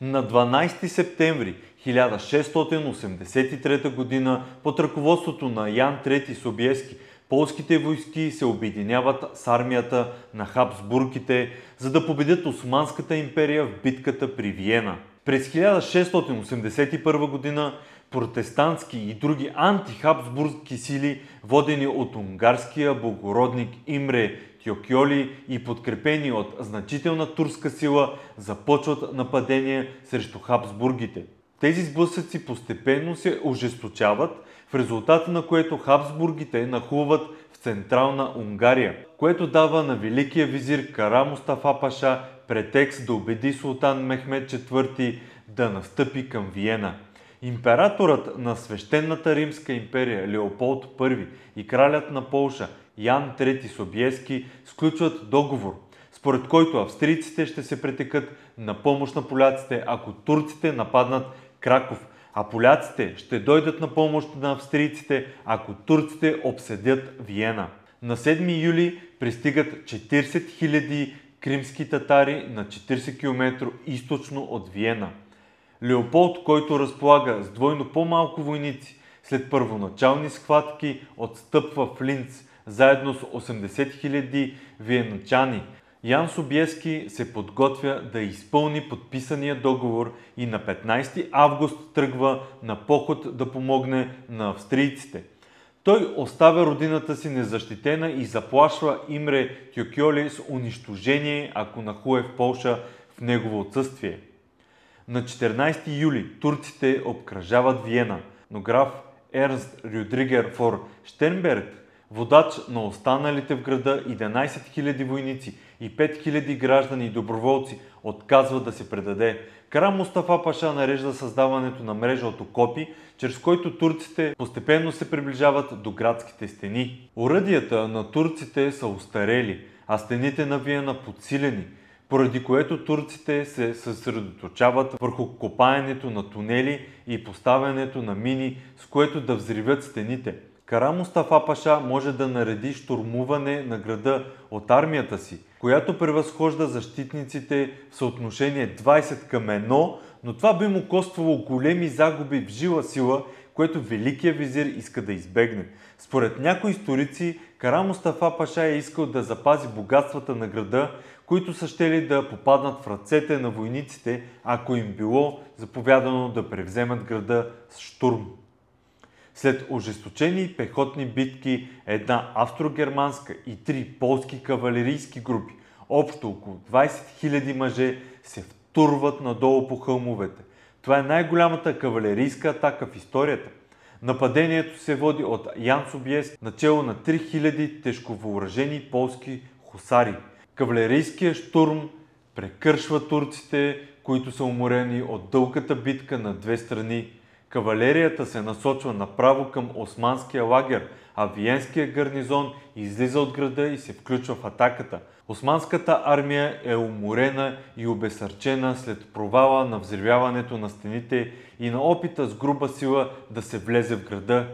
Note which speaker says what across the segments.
Speaker 1: На 12 септември 1683 г. под ръководството на Ян III Собieски полските войски се обединяват с армията на Хабсбургите, за да победят Османската империя в битката при Виена. През 1681 г. протестантски и други антихабсбургски сили, водени от унгарския благородник Имре Тьокьоли и подкрепени от значителна турска сила, започват нападение срещу Хабсбургите. Тези сблъсъци постепенно се ожесточават, в резултат на което Хабсбургите нахуват в централна Унгария, което дава на великия визир Кара Мустафа Паша претекст да убеди султан Мехмед IV да настъпи към Виена. Императорът на свещената Римска империя Леополд I и кралят на Полша Ян III Собieски сключват договор, според който австрийците ще се претекат на помощ на поляците, ако турците нападнат Краков, а поляците ще дойдат на помощ на австрийците, ако турците обседят Виена. На 7 юли пристигат 40 000 кримски татари на 40 км източно от Виена. Леополд, който разполага с двойно по-малко войници, след първоначални схватки отстъпва в Линц заедно с 80 000 виеначани. Ян Собieски се подготвя да изпълни подписания договор и на 15 август тръгва на поход да помогне на австрийците. Той оставя родината си незащитена и заплашва Имре Тюкьоли с унищожение, ако нахуе в Полша в негово отсъствие. На 14 юли турците обкръжават Виена, но граф Ернст Рюдригер фор Штенберг, водач на останалите в града 11 000 войници и 5 000 граждани и доброволци, отказва да се предаде. Кара Мустафа Паша нарежда създаването на мрежа от окопи, чрез който турците постепенно се приближават до градските стени. Оръдията на турците са устарели, а стените на Виена подсилени – поради което турците се съсредоточават върху копаенето на тунели и поставянето на мини, с което да взривят стените. Кара Мустафа Паша може да нареди штурмуване на града от армията си, която превъзхожда защитниците в съотношение 20 към 1, но това би му коствало големи загуби в жила сила, което Великия визир иска да избегне. Според някои историци, Кара Мустафа Паша е искал да запази богатствата на града, които са щели да попаднат в ръцете на войниците, ако им било заповядано да превземат града с штурм. След ожесточени пехотни битки, една австрогерманска и три полски кавалерийски групи, общо около 20 000 мъже, се втурват надолу по хълмовете. Това е най-голямата кавалерийска атака в историята. Нападението се води от Ян Собиес, начало на 3000 тежковооръжени полски хусари – Кавалерийския штурм прекършва турците, които са уморени от дългата битка на две страни. Кавалерията се насочва направо към османския лагер, а Виенския гарнизон излиза от града и се включва в атаката. Османската армия е уморена и обесърчена след провала на взривяването на стените и на опита с груба сила да се влезе в града.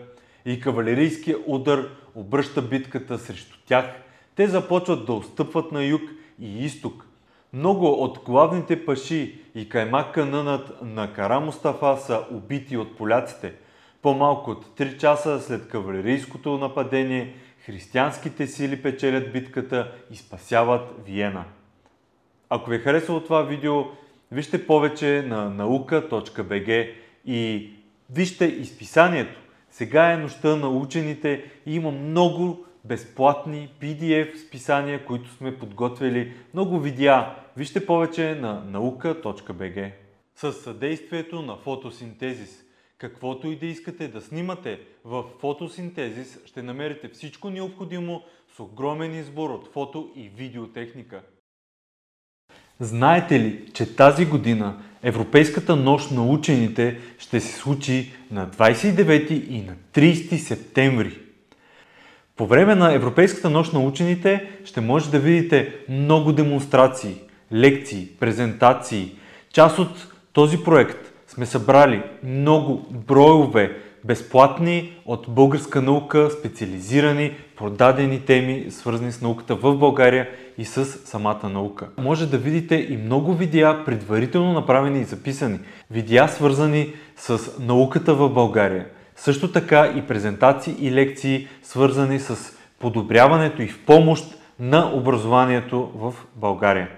Speaker 1: И кавалерийския удар обръща битката срещу тях – те започват да отстъпват на юг и изток. Много от главните паши и каймак канънът на Кара Мустафа са убити от поляците. По-малко от 3 часа след кавалерийското нападение, християнските сили печелят битката и спасяват Виена. Ако ви е харесало това видео, вижте повече на наука.bg и вижте изписанието. Сега е нощта на учените и има много безплатни PDF списания, които сме подготвили, много видеа. Вижте повече на наука.bg. С съдействието на фотосинтезис. Каквото и да искате да снимате, в фотосинтезис ще намерите всичко необходимо с огромен избор от фото и видеотехника. Знаете ли, че тази година Европейската нощ на учените ще се случи на 29 и на 30 септември? По време на Европейската нощ на учените ще може да видите много демонстрации, лекции, презентации. Част от този проект сме събрали много броеве безплатни от българска наука, специализирани, продадени теми, свързани с науката в България и с самата наука. Може да видите и много видеа, предварително направени и записани. Видеа свързани с науката в България. Също така и презентации и лекции, свързани с подобряването и в помощ на образованието в България.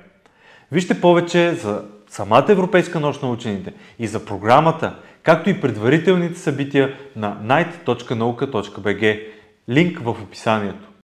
Speaker 1: Вижте повече за самата Европейска нощ на учените и за програмата, както и предварителните събития на night.nauka.bg. Линк в описанието.